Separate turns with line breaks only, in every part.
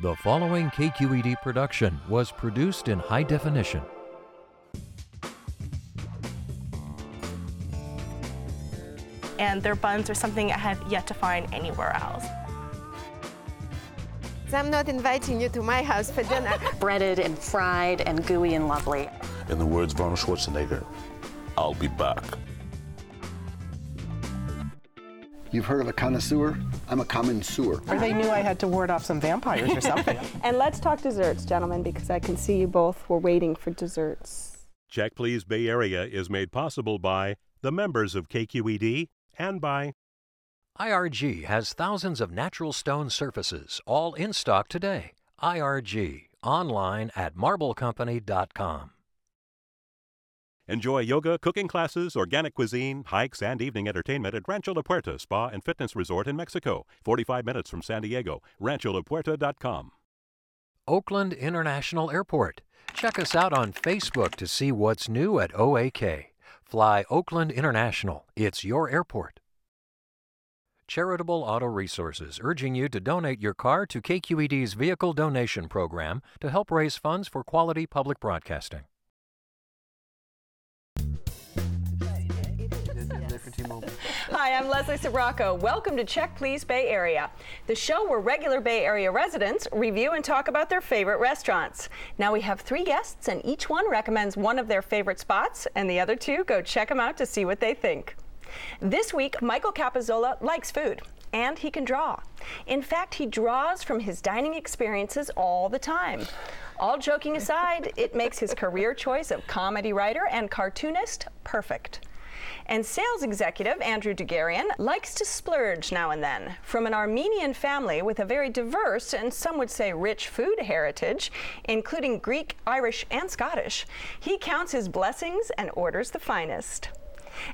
The following KQED production was produced in high definition.
and their buns are something I have yet to find anywhere else.
I'm not inviting you to my house for dinner.
breaded and fried and gooey and lovely.
In the words of Arnold Schwarzenegger, I'll be back.
You've heard of a connoisseur? I'm a common sewer.
Or they knew I had to ward off some vampires or something.
and let's talk desserts, gentlemen, because I can see you both were waiting for desserts.
Check Please Bay Area is made possible by the members of KQED and by
IRG has thousands of natural stone surfaces, all in stock today. IRG, online at marblecompany.com.
Enjoy yoga, cooking classes, organic cuisine, hikes, and evening entertainment at Rancho La Puerta Spa and Fitness Resort in Mexico, 45 minutes from San Diego. RanchoLaPuerta.com.
Oakland International Airport. Check us out on Facebook to see what's new at OAK. Fly Oakland International. It's your airport. Charitable Auto Resources urging you to donate your car to KQED's Vehicle Donation Program to help raise funds for quality public broadcasting.
I'm Leslie Sbrocco. Welcome to Check Please Bay Area, the show where regular Bay Area residents review and talk about their favorite restaurants. Now we have three guests, and each one recommends one of their favorite spots, and the other two go check them out to see what they think. This week, Michael Capozzolo likes food and he can draw. In fact, he draws from his dining experiences all the time. All joking aside, it makes his career choice of comedy writer and cartoonist perfect. And sales executive Andrew Dugarian likes to splurge now and then. From an Armenian family with a very diverse and some would say rich food heritage, including Greek, Irish, and Scottish, he counts his blessings and orders the finest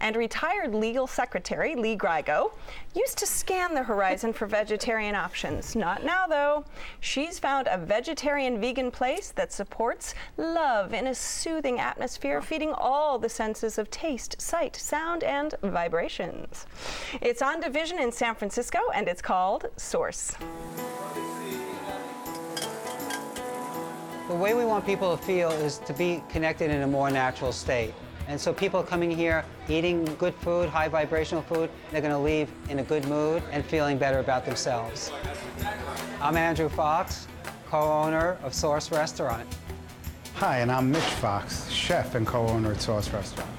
and retired legal secretary Lee Grigo used to scan the horizon for vegetarian options. Not now, though. She's found a vegetarian vegan place that supports love in a soothing atmosphere, feeding all the senses of taste, sight, sound, and vibrations. It's on Division in San Francisco, and it's called Source.
The way we want people to feel is to be connected in a more natural state. And so people coming here, eating good food, high vibrational food, they're going to leave in a good mood and feeling better about themselves. I'm Andrew Fox, co-owner of Source Restaurant.
Hi, and I'm Mitch Fox, chef and co-owner at Source Restaurant.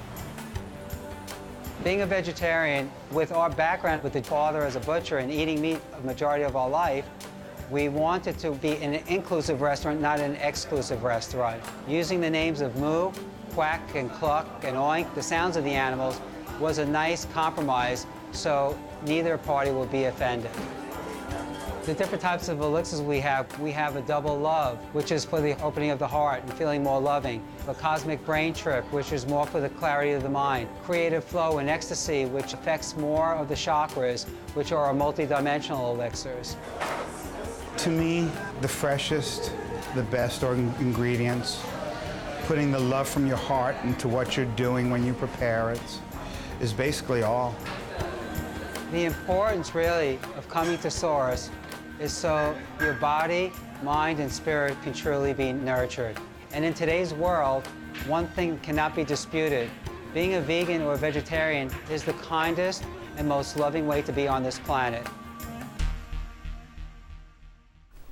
Being a vegetarian, with our background with the father as a butcher and eating meat a majority of our life, we wanted to be an inclusive restaurant, not an exclusive restaurant. Using the names of Moo, quack and cluck and oink, the sounds of the animals, was a nice compromise so neither party will be offended. The different types of elixirs we have, we have a double love, which is for the opening of the heart and feeling more loving. A cosmic brain trip, which is more for the clarity of the mind. Creative flow and ecstasy, which affects more of the chakras, which are our multidimensional elixirs.
To me, the freshest, the best ingredients putting the love from your heart into what you're doing when you prepare it is basically all.
The importance really of coming to Source is so your body, mind, and spirit can truly be nurtured. And in today's world, one thing cannot be disputed. Being a vegan or a vegetarian is the kindest and most loving way to be on this planet.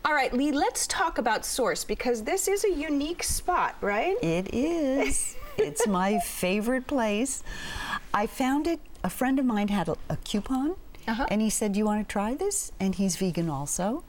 All right, Lee, let's talk about Source because this is a unique spot, right?
It is. it's my favorite place. I found it, a friend of mine had a, a coupon, uh-huh. and he said, Do You want to try this? And he's vegan also.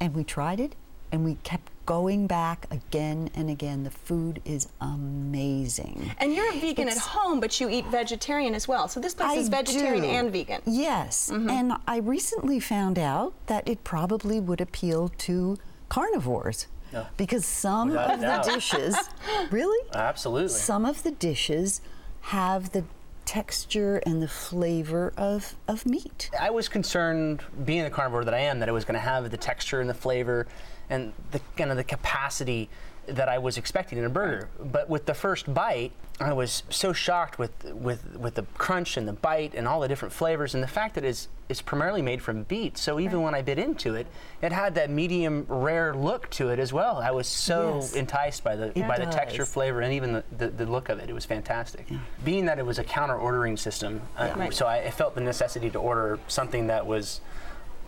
And we tried it, and we kept going back again and again. The food is amazing.
And you're a vegan it's, at home, but you eat vegetarian as well. So this place I is vegetarian
do.
and vegan.
Yes. Mm-hmm. And I recently found out that it probably would appeal to carnivores. Yeah. Because some of the dishes, really?
Absolutely.
Some of the dishes have the texture and the flavor of, of meat.
I was concerned, being a carnivore that I am, that it was going to have the texture and the flavor and the kind of the capacity that I was expecting in a burger. But with the first bite, I was so shocked with with with the crunch and the bite and all the different flavors and the fact that it's is primarily made from beets. So even when I bit into it, it had that medium rare look to it as well. I was so
Yes.
enticed by the
It
by the texture, flavor, and even the, the, the look of it. It was fantastic. Being that it was a counter ordering system, uh,
Right.
so I, I felt the necessity to order something that was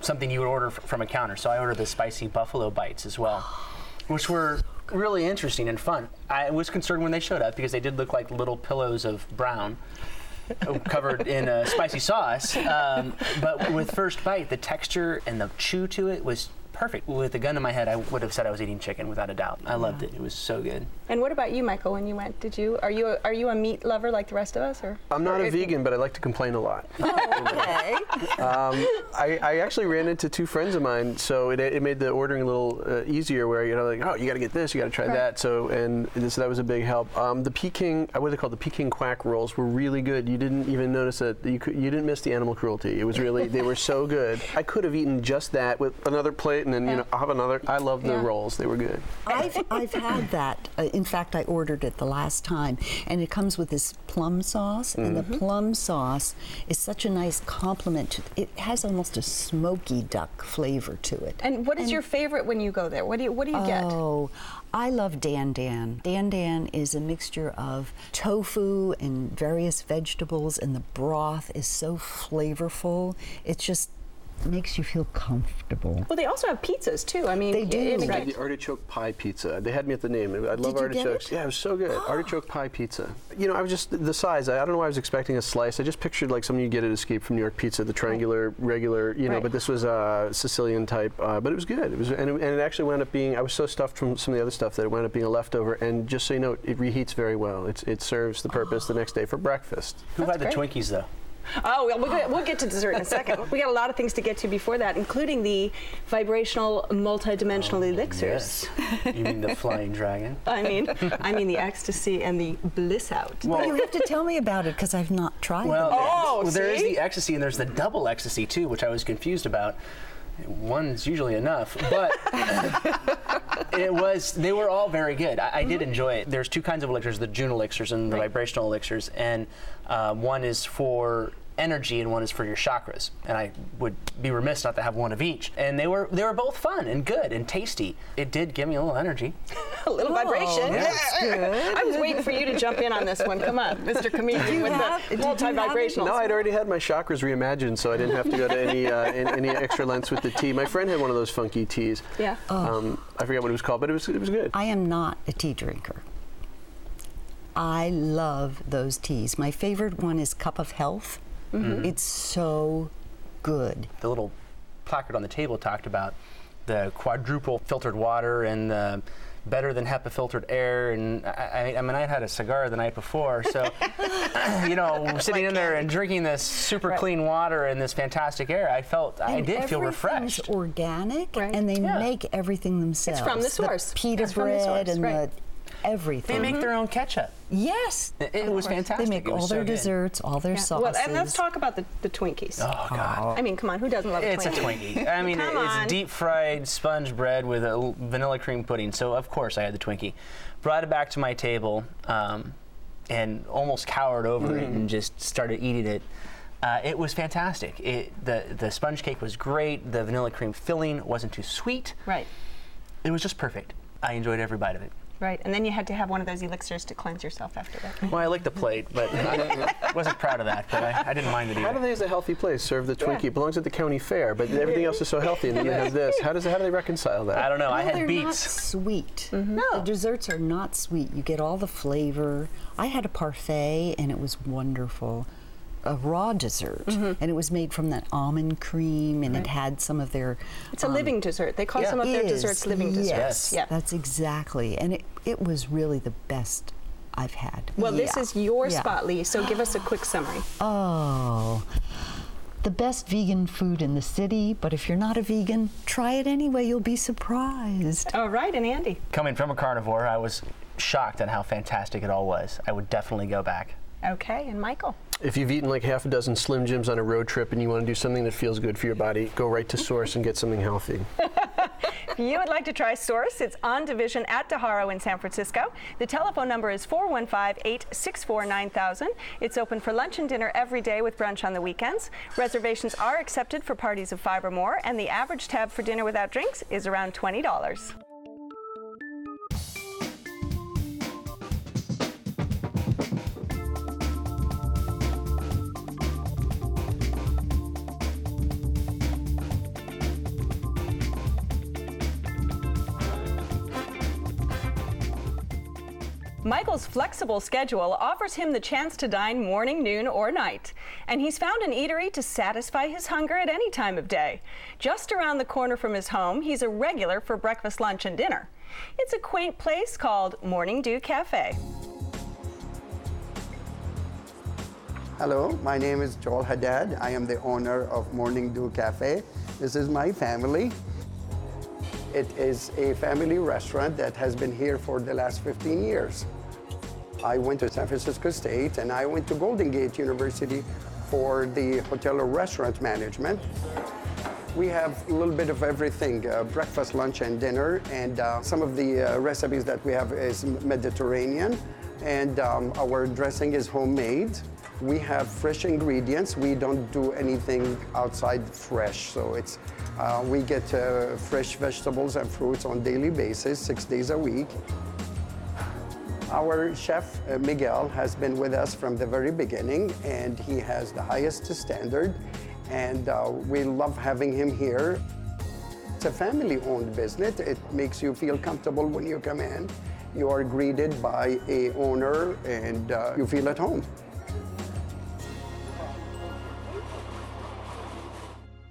something you would order f- from a counter. So I ordered the spicy buffalo bites as well, which were really interesting and fun. I was concerned when they showed up because they did look like little pillows of brown. uh, covered in a spicy sauce, um, but with first bite, the texture and the chew to it was perfect. With a gun in my head, I would have said I was eating chicken without a doubt. I loved it. It was so good.
And what about you, Michael? When you went, did you are you a, are you a meat lover like the rest of us, or
I'm not
or
a
if-
vegan, but I like to complain a lot.
Okay.
Um, I, I actually ran into two friends of mine, so it, it made the ordering a little uh, easier. Where you know, like, oh, you got to get this, you got to try
Right.
that. So, and this, that was a big help. Um, the Peking, uh, what are they called? The Peking quack rolls were really good. You didn't even notice that you could, you didn't miss the animal cruelty. It was really, they were so good. I could have eaten just that with another plate, and then you know, I'll have another. I love the
Yeah.
rolls; they were good.
I've, I've had that. Uh, in fact, I ordered it the last time, and it comes with this plum sauce, and
Mm-hmm.
the plum sauce is such a nice complement. To, it has almost a smoky duck flavor to it.
And what is your favorite when you go there? What do you what do you get?
Oh, I love Dan Dan. Dan Dan is a mixture of tofu and various vegetables, and the broth is so flavorful. It's just makes you feel comfortable.
Well, they also have pizzas too. I mean,
They do.
it-
They had the artichoke pie pizza. They had me at the name. I love
you get
artichokes.
it?
Yeah, it was so good. artichoke pie pizza. You know, I was just the size. I, I don't know why I was expecting a slice. I just pictured like something you get at Escape from New York Pizza, the triangular, regular. You know,
Right.
but this was uh, Sicilian type. Uh, but it was good. It was, and it, and it actually wound up being. I was so stuffed from some of the other stuff that it wound up being a leftover. And just so you know, it reheats very well. It's, it serves the purpose the next day for breakfast.
Who
That's
had the
great.
Twinkies though?
Oh, well, we'll get, we'll get to dessert in a second. We got a lot of things to get to before that, including the vibrational multidimensional elixirs.
You mean the flying dragon?
I mean, I mean the ecstasy and the bliss out.
But you have to tell me about it because I've not tried
Well,
them.
Oh,
well, there is the ecstasy and there's the double ecstasy too, which I was confused about. One's usually enough, but it was. They were all very good. I, I did enjoy it. There's two kinds of elixirs: the June elixirs and the vibrational elixirs, and uh, one is for energy and one is for your chakras. And I would be remiss not to have one of each. And they were they were both fun and good and tasty. It did give me a little energy.
a little vibration.
that's good.
I was waiting for you to jump in on this one. Come on, Mr. Comedian with
have-
the
did you have it?
multi-vibrational.
No, I'd already had my chakras reimagined, so I didn't have to go to any uh, in, any extra lengths with the tea. My friend had one of those funky teas.
Yeah.
Um, I forget what it was called, but it was it was good.
I am not a tea drinker. I love those teas. My favorite one is Cup of Health. Mm-hmm. It's so good.
the little placard on the table talked about the quadruple filtered water and the better than HEPA filtered air. And I, I, I mean, I had a cigar the night before, so you know, sitting in there and drinking this super clean water and this fantastic air, I felt I did feel
everything's
refreshed.
organic,
Right.
and they
Yeah.
make everything themselves.
It's from the source.
The pita
It's from the
bread
source,
and
right.
the everything.
They make their own ketchup.
yes,
It, it was fantastic.
they make all their
so good.
desserts, all their
Yeah.
sauces.
Well, and let's talk about the, the Twinkies.
Oh God.
I mean, come on, who doesn't love a
It's a
Twinkie?
Twinkie. I mean,
Come on.
it's deep fried sponge bread with a vanilla cream pudding. So of course I had the Twinkie. Brought it back to my table, um, and almost cowered over it and just started eating it. Uh, it was fantastic. It, the the sponge cake was great. The vanilla cream filling wasn't too sweet.
Right,
It was just perfect. I enjoyed every bite of it.
Right. And then you had to have one of those elixirs to cleanse yourself after that.
Well, I liked the plate, but I wasn't proud of that. But I, I didn't mind it either.
How do they, as a healthy place, serve the Twinkie? It belongs at the county fair, but everything else is so healthy, and then you have this. How does how do they reconcile that?
I don't know. I had
they're not
beets.
sweet.
Mm-hmm.
The desserts are not sweet. You get all the flavor. I had a parfait and it was wonderful. A raw dessert,
Mm-hmm.
and it was made from that almond cream, and it had some of their.
It's a
um,
living dessert. They call
Yeah.
some of their
is,
desserts living desserts.
Yes,
Yeah.
that's exactly, and it it was really the best I've had.
Well, this is your
Yeah.
spot, Lee. So give us a quick summary.
Oh. The best vegan food in the city, but if you're not a vegan, try it anyway. You'll be surprised.
All right, and Andy.
Coming from a carnivore, I was shocked at how fantastic it all was. I would definitely go back.
Okay, and Michael.
If you've eaten like half a dozen Slim Jims on a road trip and you want to do something that feels good for your body, go right to Source and get something healthy.
If you would like to try Source, it's on Division at DeHaro in San Francisco. The telephone number is 415-864-9000. It's open for lunch and dinner every day with brunch on the weekends. Reservations are accepted for parties of five or more, and the average tab for dinner without drinks is around $20. Michael's flexible schedule offers him the chance to dine morning, noon, or night. And he's found an eatery to satisfy his hunger at any time of day. Just around the corner from his home, he's a regular for breakfast, lunch, and dinner. It's a quaint place called Morning Dew Cafe.
Hello, my name is Joel Haddad. I am the owner of Morning Dew Cafe. This is my family. It is a family restaurant that has been here for the last 15 years. I went to San Francisco State and I went to Golden Gate University for the hotel or restaurant management. We have a little bit of everything, uh, breakfast, lunch, and dinner. And uh, some of the uh, recipes that we have is Mediterranean. And um, our dressing is homemade. We have fresh ingredients. We don't do anything outside fresh. So it's uh, we get uh, fresh vegetables and fruits on daily basis, six days a week. Our chef, uh, Miguel, has been with us from the very beginning, and he has the highest standard, and uh, we love having him here. It's a family-owned business. It makes you feel comfortable when you come in. You are greeted by a owner, and uh, you feel at home.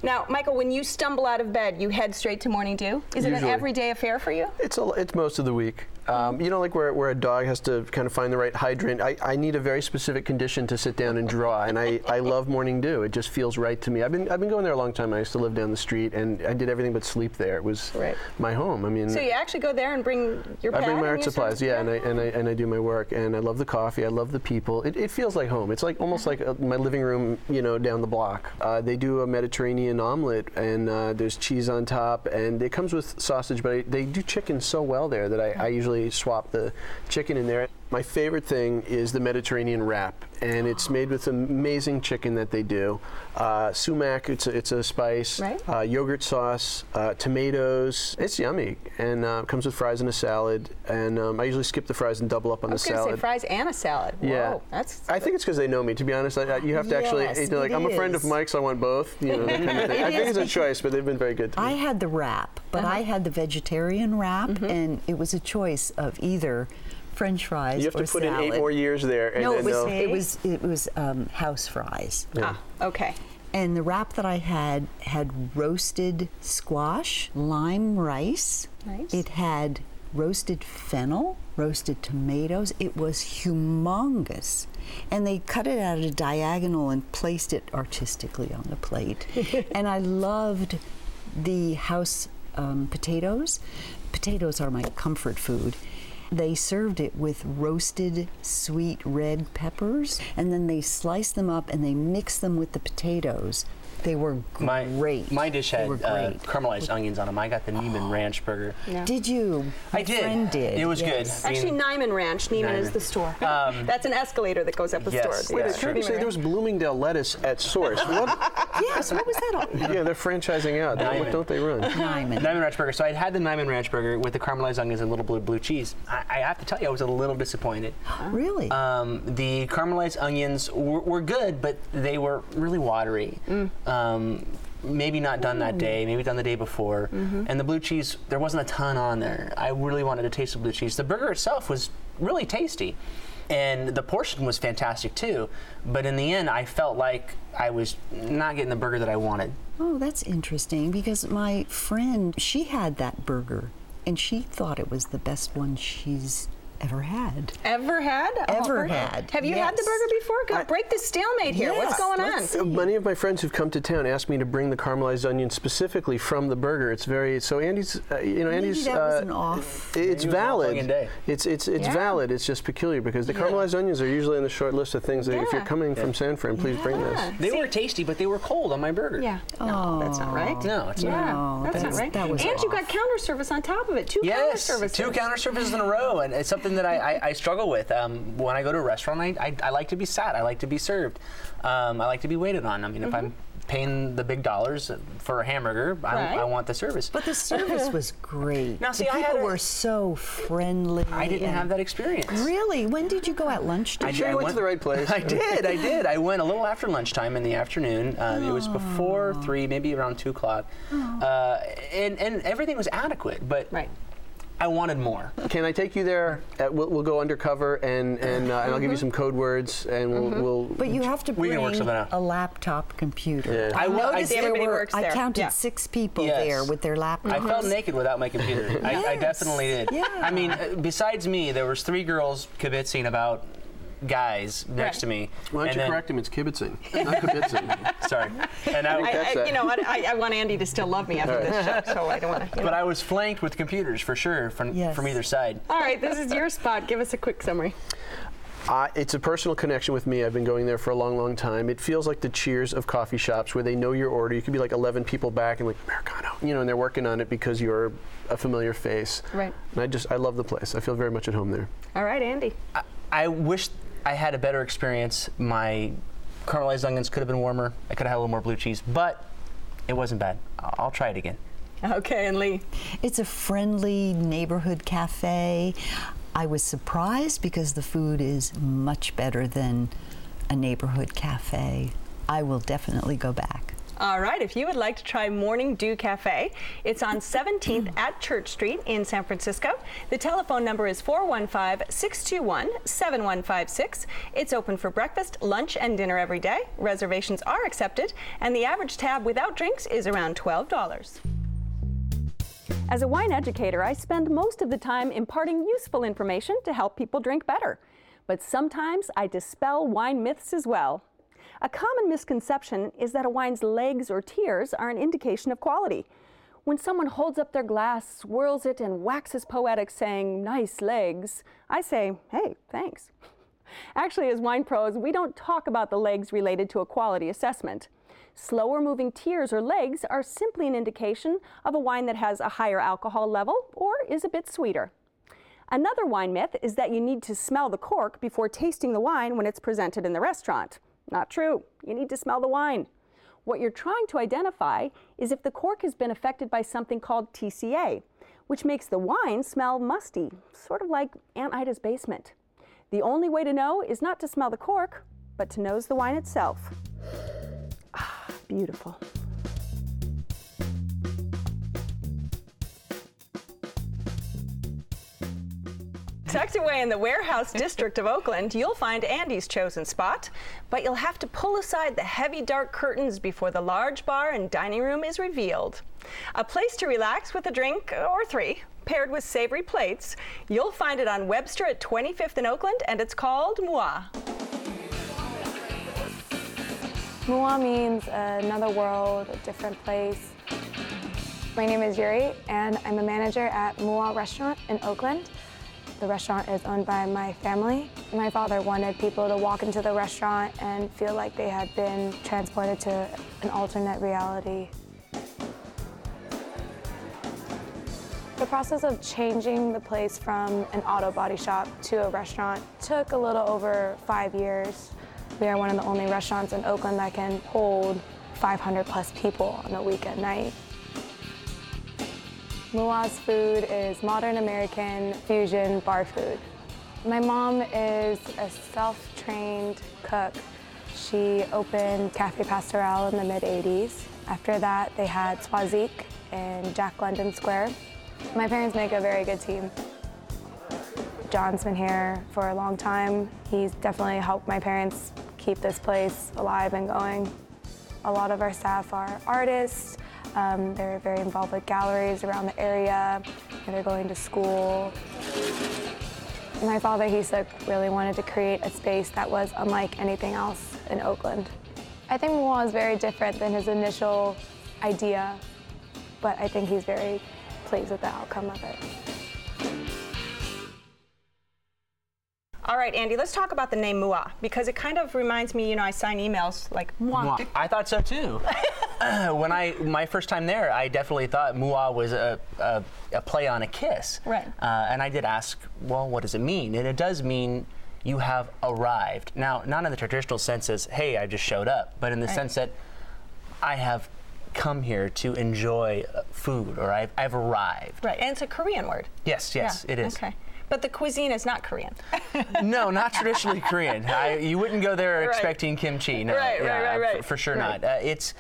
Now, Michael, when you stumble out of bed, you head straight to Morning Dew. Is it an everyday affair for you?
It's a, it's most of the week. Um, you know, like where, where a dog has to kind of find the right hydrant. I, I need a very specific condition to sit down and draw, and I, I love morning dew. It just feels right to me. I've been I've been going there a long time. I used to live down the street, and I did everything but sleep there. It was right. my home. I mean,
So you actually go there and bring your
I bring my art supplies, yeah, and I, and I and I do my work, and I love the coffee. I love the people. It, it feels like home. It's like almost like uh, my living room, you know, down the block. Uh, they do a Mediterranean omelet, and uh, there's cheese on top, and it comes with sausage. But I, they do chicken so well there that I, I usually swap the chicken in there. My favorite thing is the Mediterranean wrap, and it's made with amazing chicken that they do. Uh, sumac, it's a, it's a spice. Uh, yogurt sauce, uh, tomatoes. It's yummy, and uh, comes with fries and a salad. And um, I usually skip the fries and double up on
I
the
was going to say
salad.
fries and a salad.
Yeah,
Whoa, that's
I think it's because they know me. To be honest, I, I- you have to actually.
Yes,
you know, like
it
I'm a friend of
is.
Mike's. I want both. You know, that kind of thing. I think it's a choice, but they've been very good to me.
I had the wrap, but I had the vegetarian wrap,
Mm-hmm.
and it was a choice of either French fries
You have
or
to put in
salad.
eight more years there, and
no,
then
it was
they'll-
it was it was um, house fries.
Yeah.
Ah, okay.
And the wrap that I had had roasted squash, lime rice.
Nice.
It had roasted fennel, roasted tomatoes. It was humongous. And they cut it out at a diagonal and placed it artistically on the plate. and I loved the house um, potatoes. Potatoes are my comfort food. They served it with roasted sweet red peppers, and then they sliced them up and they mixed them with the potatoes. They were
My,
great.
my dish had uh, caramelized onions on them. I got the Neiman Ranch burger.
Did you?
I did.
friend did.
It was
yes.
good. I
Actually,
mean-
Niman Ranch. Neiman is the store.
Um,
That's an escalator that goes up the
yes,
store.
Wait,
that's
I heard you
Neiman
say there was Bloomingdale lettuce at Source. What?
yes, what was that all?
yeah, they're franchising out. What don't they run?
Niman.
Niman Ranch burger. So I had the Niman Ranch burger with the caramelized onions and a little blue blue cheese. I, I have to tell you, I was a little disappointed.
Really?
Um, the caramelized onions were, were good, but they were really watery. Um, maybe not done that day, maybe done the day before. And the blue cheese, there wasn't a ton on there. I really wanted to taste the blue cheese. The burger itself was really tasty. And the portion was fantastic too. But in the end, I felt like I was not getting the burger that I wanted.
Oh, that's interesting because my friend, she had that burger and she thought it was the best one she's ever had.
Ever had?
Ever
burger?
had,
Have you had the burger before? Go, break the stalemate here. What's going on?
Many of my friends who've come to town asked me to bring the caramelized onion specifically from the burger. It's very so Andy's. Uh, you know,
Maybe
Andy's.
that
uh,
was an off.
It's
Maybe it was off-fucking
valid.
day.
It's it's it's
Yeah.
valid. It's just peculiar because the caramelized onions are usually in the short list of things that if you're
Yeah.
coming from San Fran, please bring this.
They were tasty, but they were cold on my burger.
Yeah. No, that's not right.
No, it's
Yeah,
not.
that's, not right.
that was
and you
off.
got counter service on top of it. Two counter
Yes,
services.
two counter services in a row, and it's something that I, I, I struggle with. Um, when I go to a restaurant, I, I, I like to be sat. I like to be served. Um, I like to be waited on. I mean, if I'm paying the big dollars for a hamburger,
Right.
I, I want the service.
But the service was great.
Now, see,
the
I
people
had a-
were so friendly.
I didn't have that experience.
Really? When did you go at lunch?
I did- I went- went, to the right place? I did. I did. I went a little after lunchtime in the afternoon. Uh, It was before three, maybe around two o'clock, uh, and and everything was adequate. But
right.
I wanted more.
Can I take you there? At, we'll, we'll go undercover and and, uh, and I'll give you some code words and we'll. we'll
But you have to
We
bring
can work out.
a laptop computer.
Yeah.
I,
I will- I-
noticed there were,
works
I counted
Yeah.
six people
Yes.
there with their laptops.
I felt naked without my computer. I, I definitely did.
Yeah.
I mean, uh, besides me, there was three girls kibitzing about guys next
Right.
to me.
Why don't you
then-
correct him? It's kibitzing, not kibitzing.
Sorry. And I,
I, I, you know what? I, I want Andy to still love me after this show, so I don't want to.
But I was flanked with computers for sure from, from either side.
All right, this is your spot. Give us a quick summary.
Uh, it's a personal connection with me. I've been going there for a long, long time. It feels like the cheers of coffee shops where they know your order. You could be like 11 people back and like, Americano, you know, and they're working on it because you're a familiar face.
Right.
And I just, I love the place. I feel very much at home there.
All right, Andy.
I, I wish I had a better experience. My caramelized onions could have been warmer. I could have had a little more blue cheese, but it wasn't bad. I'll, I'll try it again.
Okay, and Lee.
It's a friendly neighborhood cafe. I was surprised because the food is much better than a neighborhood cafe. I will definitely go back.
All right, if you would like to try Morning Dew Cafe, it's on 17th mm. at Church Street in San Francisco. The telephone number is 415 621 7156. It's open for breakfast, lunch, and dinner every day. Reservations are accepted, and the average tab without drinks is around $12. As a wine educator, I spend most of the time imparting useful information to help people drink better. But sometimes I dispel wine myths as well. A common misconception is that a wine's legs or tears are an indication of quality. When someone holds up their glass, swirls it, and waxes poetic saying, nice legs, I say, hey, thanks. Actually, as wine pros, we don't talk about the legs related to a quality assessment. Slower moving tears or legs are simply an indication of a wine that has a higher alcohol level or is a bit sweeter. Another wine myth is that you need to smell the cork before tasting the wine when it's presented in the restaurant. Not true. You need to smell the wine. What you're trying to identify is if the cork has been affected by something called TCA, which makes the wine smell musty, sort of like Aunt Ida's basement. The only way to know is not to smell the cork, but to nose the wine itself. Ah, beautiful. Tucked away in the warehouse district of Oakland, you'll find Andy's chosen spot, but you'll have to pull aside the heavy dark curtains before the large bar and dining room is revealed. A place to relax with a drink or three, paired with savory plates. You'll find it on Webster at 25th in Oakland, and it's called Moi.
Mua means another world, a different place. My name is Yuri, and I'm a manager at Mua Restaurant in Oakland. The restaurant is owned by my family. My father wanted people to walk into the restaurant and feel like they had been transported to an alternate reality. The process of changing the place from an auto body shop to a restaurant took a little over five years. We are one of the only restaurants in Oakland that can hold 500 plus people on a weekend night. Mua's food is modern American fusion bar food. My mom is a self-trained cook. She opened Cafe Pastoral in the mid-80s. After that, they had Swazik in Jack London Square. My parents make a very good team. John's been here for a long time. He's definitely helped my parents keep this place alive and going. A lot of our staff are artists. Um, they're very involved with galleries around the area, and they're going to school. My father, Hisuk, really wanted to create a space that was unlike anything else in Oakland. I think Mua is very different than his initial idea, but I think he's very pleased with the outcome of it.
All right, Andy, let's talk about the name Mua because it kind of reminds me, you know, I sign emails like Mua.
I thought so too. when I my first time there, I definitely thought Mua was a, a, a play on a kiss.
Right.
Uh, and I did ask, well, what does it mean? And it does mean you have arrived. Now, not in the traditional sense as, hey, I just showed up, but in the
Right.
sense that I have come here to enjoy uh, food or I've, I've arrived.
Right, and it's a Korean word.
Yes, yes,
Yeah,
it is.
Okay. But the cuisine is not Korean.
no, not traditionally Korean. I, you wouldn't go there
Right.
expecting kimchi. No,
Right, right, right, right.
For, for sure
Right.
not. Uh, it's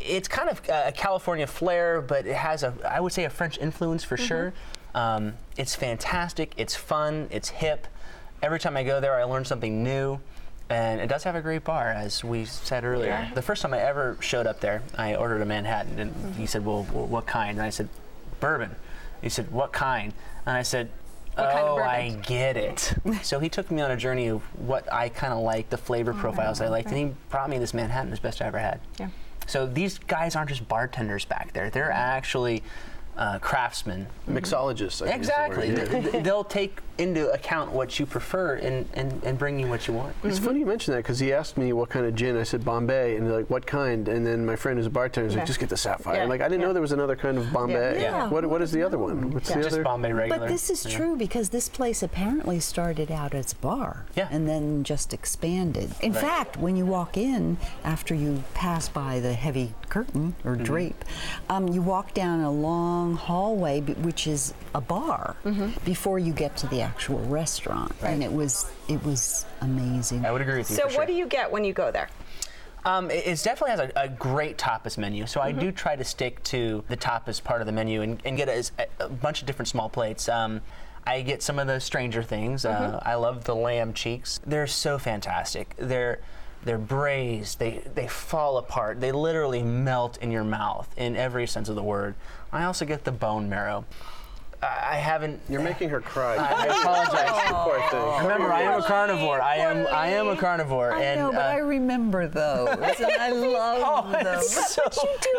it's kind of a California flair, but it has a I would say a French influence for
Mm-hmm.
sure. Um, it's fantastic. It's fun. It's hip. Every time I go there, I learn something new. And it does have a great bar, as we said earlier.
Yeah.
The first time I ever showed up there, I ordered a Manhattan, and
Mm-hmm.
he said, "Well, wh- what kind?" And I said, "Bourbon." He said, "What kind?" And I said,
What kind of
oh. I get it. so he took me on a journey of what I kind of like, the flavor profiles I liked, and he brought me this Manhattan, the best I ever had.
Yeah.
So these guys aren't just bartenders back there; they're actually uh, craftsmen,
Mixologists. I think is the
Exactly.
word, yeah.
Th- th- They'll take into account what you prefer and, and, and bring you what you want.
It's funny you mention that because he asked me what kind of gin. I said Bombay, and they're like, "What kind?" And then my friend who's a bartender was
Yeah.
like, "Just get the Sapphire."
Yeah.
I'm like, I didn't
Yeah.
know there was another kind of Bombay.
Yeah.
What, what is the other one? What's the
Just
other?
Bombay regular.
But this is
Yeah.
true because this place apparently started out as a bar
Yeah.
and then just expanded. In
Right.
fact, when you walk in, after you pass by the heavy curtain or
Mm-hmm.
drape, um, you walk down a long hallway, which is a bar, before you get to the actual restaurant. And it was it was amazing.
I would agree with you.
So
for sure.
what do you get when you go there?
Um, it it's definitely has a, a great tapas menu, so I
Mm-hmm.
do try to stick to the tapas part of the menu and, and get a, a bunch of different small plates. Um, I get some of the Stranger Things. Uh,
Mm-hmm.
I love the lamb cheeks. They're so fantastic. They're they're braised. They they fall apart. They literally melt in your mouth in every sense of the word. I also get the bone marrow. I I haven't.
You're making her cry.
I, I apologize.
Poor thing.
Remember, I am a carnivore. I am I am a carnivore,
I
and
know, but
uh,
I remember those, and I love
Oh,
them.
it's so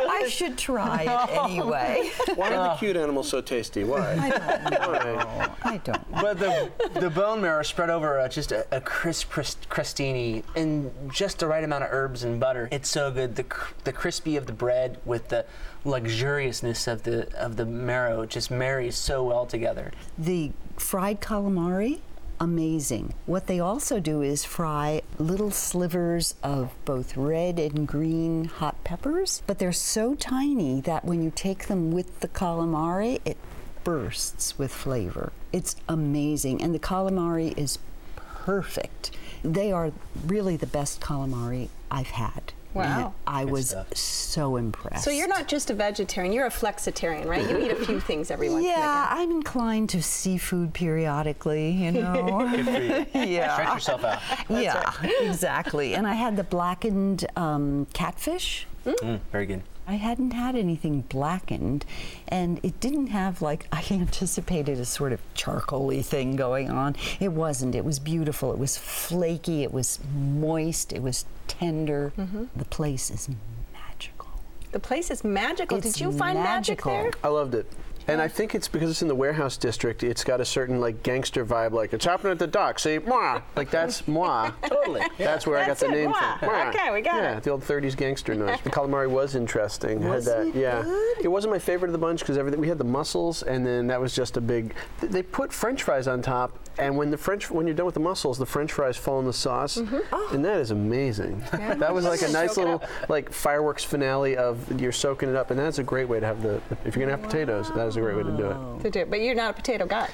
I should try it anyway.
Why are the cute animals so tasty? Why?
I don't know. I don't. know.
But the the bone marrow spread over uh, just a, a crisp crust- crostini and just the right amount of herbs and butter. It's so good. The cr- the crispy of the bread with the luxuriousness of the of the marrow just marries so well together.
The fried calamari, amazing. What they also do is fry little slivers of both red and green hot peppers, but they're so tiny that when you take them with the calamari, it bursts with flavor. It's amazing. And the calamari is perfect. They are really the best calamari I've had.
Wow.
I
Good
was
stuff.
so impressed.
So you're not just a vegetarian, you're a flexitarian, right? You eat a few things every once in a
Yeah,
while.
I'm inclined to seafood periodically, you know.
Good for you.
yeah.
Stretch yourself out.
yeah, exactly. And I had the blackened um, catfish.
Mm, very good.
I hadn't had anything blackened, and it didn't have like I anticipated a sort of charcoaly thing going on. It wasn't. It was beautiful. It was flaky. It was moist. It was tender. Mm-hmm. The place is magical.
The place is magical.
It's
Did you find
magical.
magic
I loved it. And I think it's because it's in the warehouse district. It's got a certain like gangster vibe, like it's happening at the dock. See, moi, like that's moi.
Totally.
That's where
That's
I got the
it,
name
moi.
from. Moi.
Okay, we got
yeah,
it.
the old '30s gangster noise. The calamari was interesting.
Was
had that,
it
yeah.
good?
It wasn't my favorite of the bunch because everything we had the mussels, and then that was just a big. th- They put French fries on top, and when the French when you're done with the mussels, the French fries fall in the sauce,
Mm-hmm.
and that is amazing. that was like a nice little like fireworks finale of you're soaking it up, and that's a great way to have the. If you're gonna have potatoes, that is a great way to do it.
To do, it. but you're not a potato guy.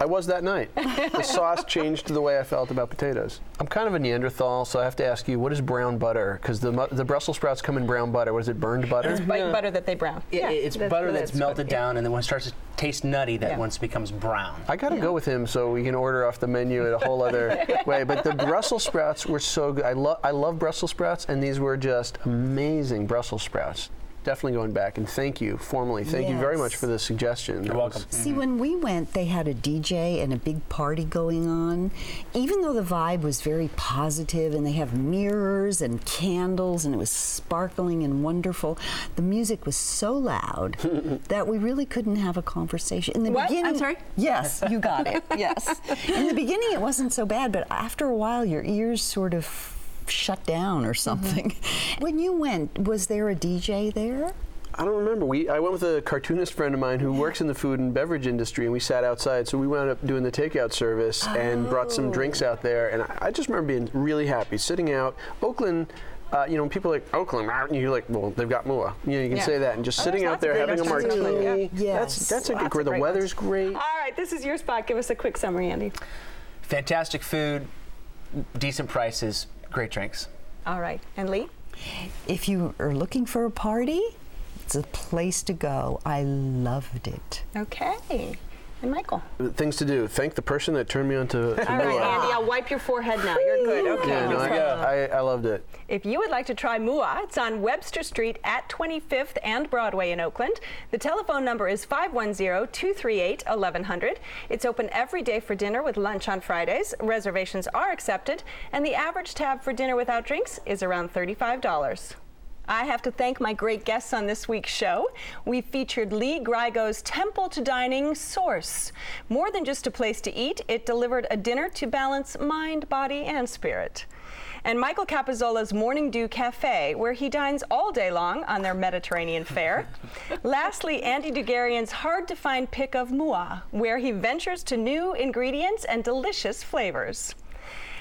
I was that night. the sauce changed the way I felt about potatoes. I'm kind of a Neanderthal, so I have to ask you, what is brown butter? Because the, the Brussels sprouts come in brown butter. Was it burned butter?
It's white butter that they brown.
It- it's butter that's melted
yeah.
down, and then when it starts to taste nutty, that
Yeah.
once becomes brown.
I got to go with him so we can order off the menu in a whole other way. But the Brussels sprouts were so good. I, love I love Brussels sprouts, and these were just amazing Brussels sprouts. Definitely going back. And thank you formally. Thank you very much for the suggestion.
You're
That
welcome.
was-
See, mm-hmm. when we went, they had a DJ and a big party going on. Even though the vibe was very positive and they have mirrors and candles and it was sparkling and wonderful, the music was so loud that we really couldn't have a conversation. In the
What? I'm sorry?
Yes, you got it. yes. In the beginning, it wasn't so bad, but after a while, your ears sort of shut down or something. When you went, was there a DJ there?
I don't remember. We I went with a cartoonist friend of mine who works in the food and beverage industry, and we sat outside. So we wound up doing the takeout service and brought some drinks out there. And I, I just remember being really happy sitting out. Oakland. Uh, you know, when people are like Oakland, and you're like, well, they've got Mua. You know, you can
Yeah.
say that, and just
Oh,
sitting out there having a
restaurants in Oakland,
martini.
yeah.
That's that's a
Lots
good. Where the
great
weather's great.
All right, this is your spot. Give us a quick summary, Andy.
Fantastic food, decent prices, great drinks.
All right, and Lee?
If you are looking for a party, it's a place to go. I loved it.
Okay. And Michael?
Things to do. Thank the person that turned me on to, to
All right,
Mua.
Andy, I'll wipe your forehead now. You're good. Okay.
Yeah, no, I,
for-
I, I loved it.
If you would like to try Mua, it's on Webster Street at 25th and Broadway in Oakland. The telephone number is 510-238-1100. It's open every day for dinner with lunch on Fridays. Reservations are accepted, and the average tab for dinner without drinks is around $35. I have to thank my great guests on this week's show. We featured Lee Grigo's Temple to Dining Source. More than just a place to eat, it delivered a dinner to balance mind, body, and spirit. And Michael Capizzola's Morning Dew Cafe, where he dines all day long on their Mediterranean fare. Lastly, Andy Dugarian's hard to find pick of Mua, where he ventures to new ingredients and delicious flavors.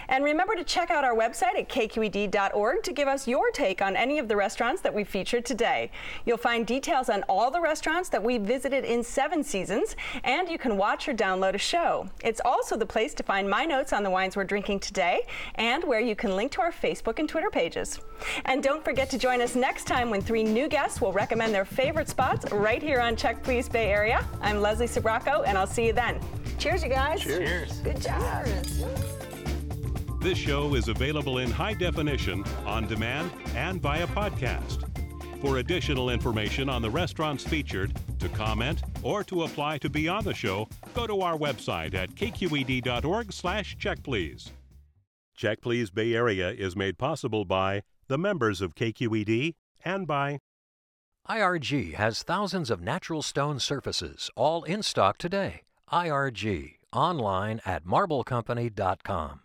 And remember to check out our website at kqed.org to give us your take on any of the restaurants that we featured today. You'll find details on all the restaurants that we visited in seven seasons, and you can watch or download a show. It's also the place to find my notes on the wines we're drinking today, and where you can link to our Facebook and Twitter pages. And don't forget to join us next time when three new guests will recommend their favorite spots right here on Check Please Bay Area. I'm Leslie Sbrocco, and I'll see you then. Cheers, you guys.
Cheers.
Good job.
This show is available in high definition, on demand, and via podcast. For additional information on the restaurants featured, to comment, or to apply to be on the show, go to our website at kqed.org slash checkplease. Check Please Bay Area is made possible by the members of KQED and by
IRG has thousands of natural stone surfaces, all in stock today. IRG, online at marblecompany.com.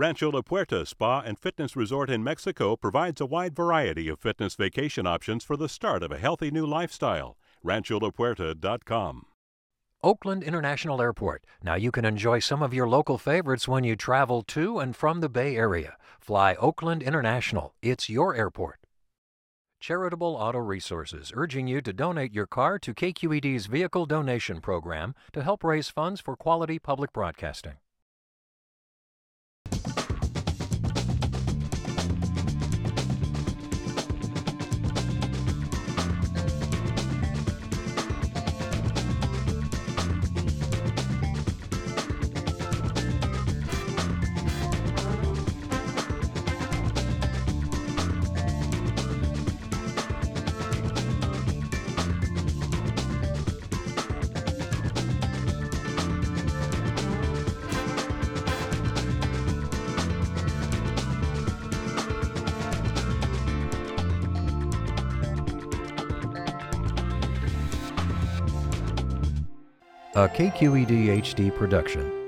Rancho La Puerta Spa and Fitness Resort in Mexico provides a wide variety of fitness vacation options for the start of a healthy new lifestyle. RanchoLaPuerta.com.
Oakland International Airport. Now you can enjoy some of your local favorites when you travel to and from the Bay Area. Fly Oakland International. It's your airport. Charitable Auto Resources urging you to donate your car to KQED's vehicle donation program to help raise funds for quality public broadcasting. KQED HD production.